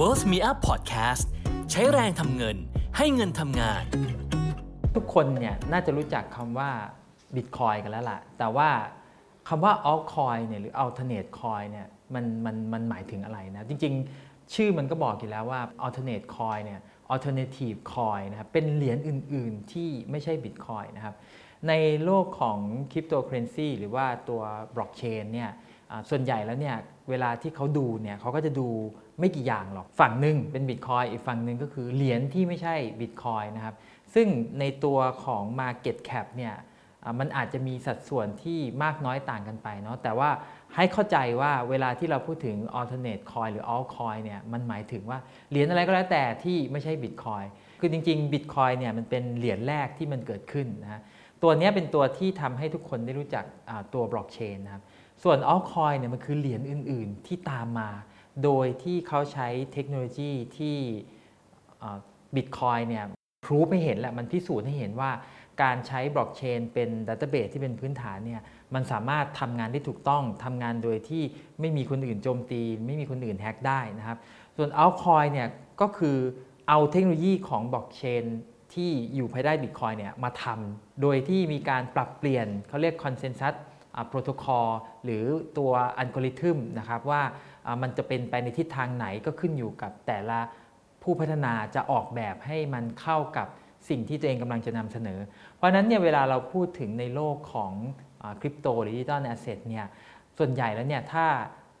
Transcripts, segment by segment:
Worth Me Up Podcast ใช้แรงทำเงินให้เงินทำงาน ทุกคนเนี่ยน่าจะรู้จักคำว่า Bitcoin กันแล้วล่ะ แต่ว่าคำว่า altcoin เนี่ยหรือ alternate coin เนี่ยมันมันมันหมายถึงอะไรนะ จริงๆ ชื่อมันก็บอกอยู่แล้วว่า alternate coin เนี่ย alternative coin นะครับเป็นเหรียญอื่นๆที่ไม่ใช่ Bitcoin นะครับในโลกของ cryptocurrency หรือว่าตัว blockchain เนี่ย ส่วนใหญ่แล้วเนี่ยเวลาที่เขาดูเนี่ยเขาก็จะดูไม่กี่อย่างหรอก ฝั่งหนึ่งเป็น Bitcoin อีกฝั่งหนึ่งก็คือเหรียญที่ไม่ใช่ Bitcoin นะครับ ซึ่งในตัวของ Market Cap เนี่ยมันอาจจะมีสัดส่วนที่มากน้อยต่างกันไปเนาะแต่ว่าให้เข้าใจว่าเวลาที่เราพูดถึง alternate coin หรือ altcoin เนี่ยมันหมายถึงว่าเหรียญอะไรก็แล้วแต่ที่ไม่ใช่ Bitcoin คือจริงๆ Bitcoin เนี่ยมันเป็นเหรียญแรกที่มันเกิดขึ้นนะ ตัวนี้เป็นตัวที่ทำให้ทุกคนได้รู้จักตัว blockchain นะครับ ส่วน altcoin เนี่ยมันคือเหรียญอื่น ๆ ที่ตามมา โดยที่เขาใช้เทคโนโลยีที่บิตคอยเนี่ยพรูฟให้เห็นแหละมันพิสูจน์ให้เห็นว่าการใช้บล็อกเชนเป็นดัตเตอร์เบสที่เป็นพื้นฐานเนี่ยมันสามารถทำงานได้ถูกต้องทำงานโดยที่ไม่มีคนอื่นโจมตี ไม่มีคนอื่นแฮกได้นะครับ ส่วน altcoin เนี่ยก็คือเอาเทคโนโลยีของบล็อกเชน ที่อยู่ภายใต้บิตคอยน์เนี่ยมาทำโดยที่มีการปรับเปลี่ยนเขาเรียก consensus โปรโตคอลหรือตัวอัลกอริทึมนะครับว่ามันจะเป็นไปในทิศทางไหนก็ขึ้นอยู่กับแต่ละผู้พัฒนาจะออกแบบให้มันเข้ากับสิ่งที่ตัวเองกำลังจะนำเสนอ เพราะฉะนั้นเนี่ยเวลาเราพูดถึงในโลกของคริปโตหรือ digital asset เนี่ยส่วนใหญ่แล้วเนี่ยถ้า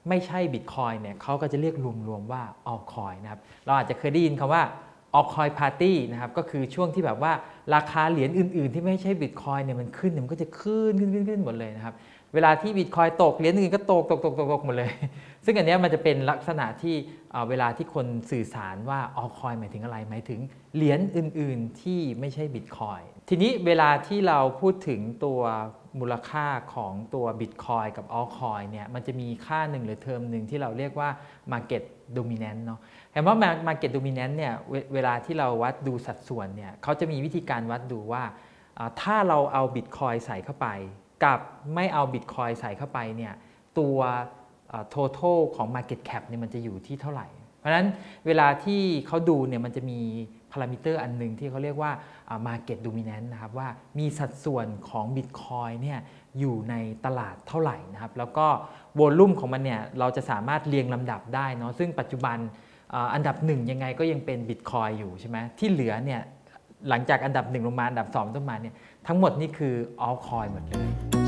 ไม่ใช่บิตคอยน์เนี่ยเขาก็จะเรียกรวมๆว่า altcoin นะครับเราอาจจะเคยได้ยินคำว่า altcoin party นะครับก็คือช่วงที่แบบว่าราคาเหรียญอื่น ๆ ที่ไม่ใช่บิตคอยน์เนี่ยมันขึ้นเนี่ยมันก็จะขึ้นขึ้นขึ้นขึ้นหมดเลยนะครับเวลาที่บิตคอยน์ตกเหรียญอื่นก็ตกตกตกตกตกหมดเลย ซึ่งอันนี้มันจะเป็นลักษณะที่ เวลาที่คนสื่อสารว่าออคอยหมายถึงอะไรหมายถึงเหรียญอื่น ๆ ที่ไม่ใช่บิตคอยน์ทีนี้เวลาที่เราพูดถึงตัวมูลค่าของตัวบิตคอยน์กับ altcoin เนี่ยมันจะมีค่าหนึ่งหรือเทอมหนึ่งที่เราเรียกว่า Market Dominance เนาะเห็นว่า Market Dominance เนี่ยเวเวลาที่เราวัดดูสัดส่วนเนี่ยเขาจะมีวิธีการวัดดูว่า ถ้าเราเอาบิตคอยน์ใส่เข้าไป กับไม่เอาบิตคอยน์ใส่เข้าไปเนี่ยตัว total ของ market cap เนี่ยมันจะอยู่ที่เท่าไหร่ เพราะฉะนั้นเวลาที่เขาดูเนี่ยมันจะมีพารามิเตอร์อันหนึ่งที่เขาเรียกว่า market dominance นะครับว่ามีสัดส่วนของบิตคอยเนี่ยอยู่ในตลาดเท่าไหร่นะครับแล้วก็โวลุ่มของมันเนี่ยเราจะสามารถเรียงลำดับได้เนาะซึ่งปัจจุบันอันดับหนึ่งยังไงก็ยังเป็นบิตคอยอยู่ใช่ไหมที่เหลือเนี่ยหลังจากอันดับหนึ่งลงมาอันดับสองต้นมาเนี่ยทั้งหมดนี่คือ altcoin หมดเลย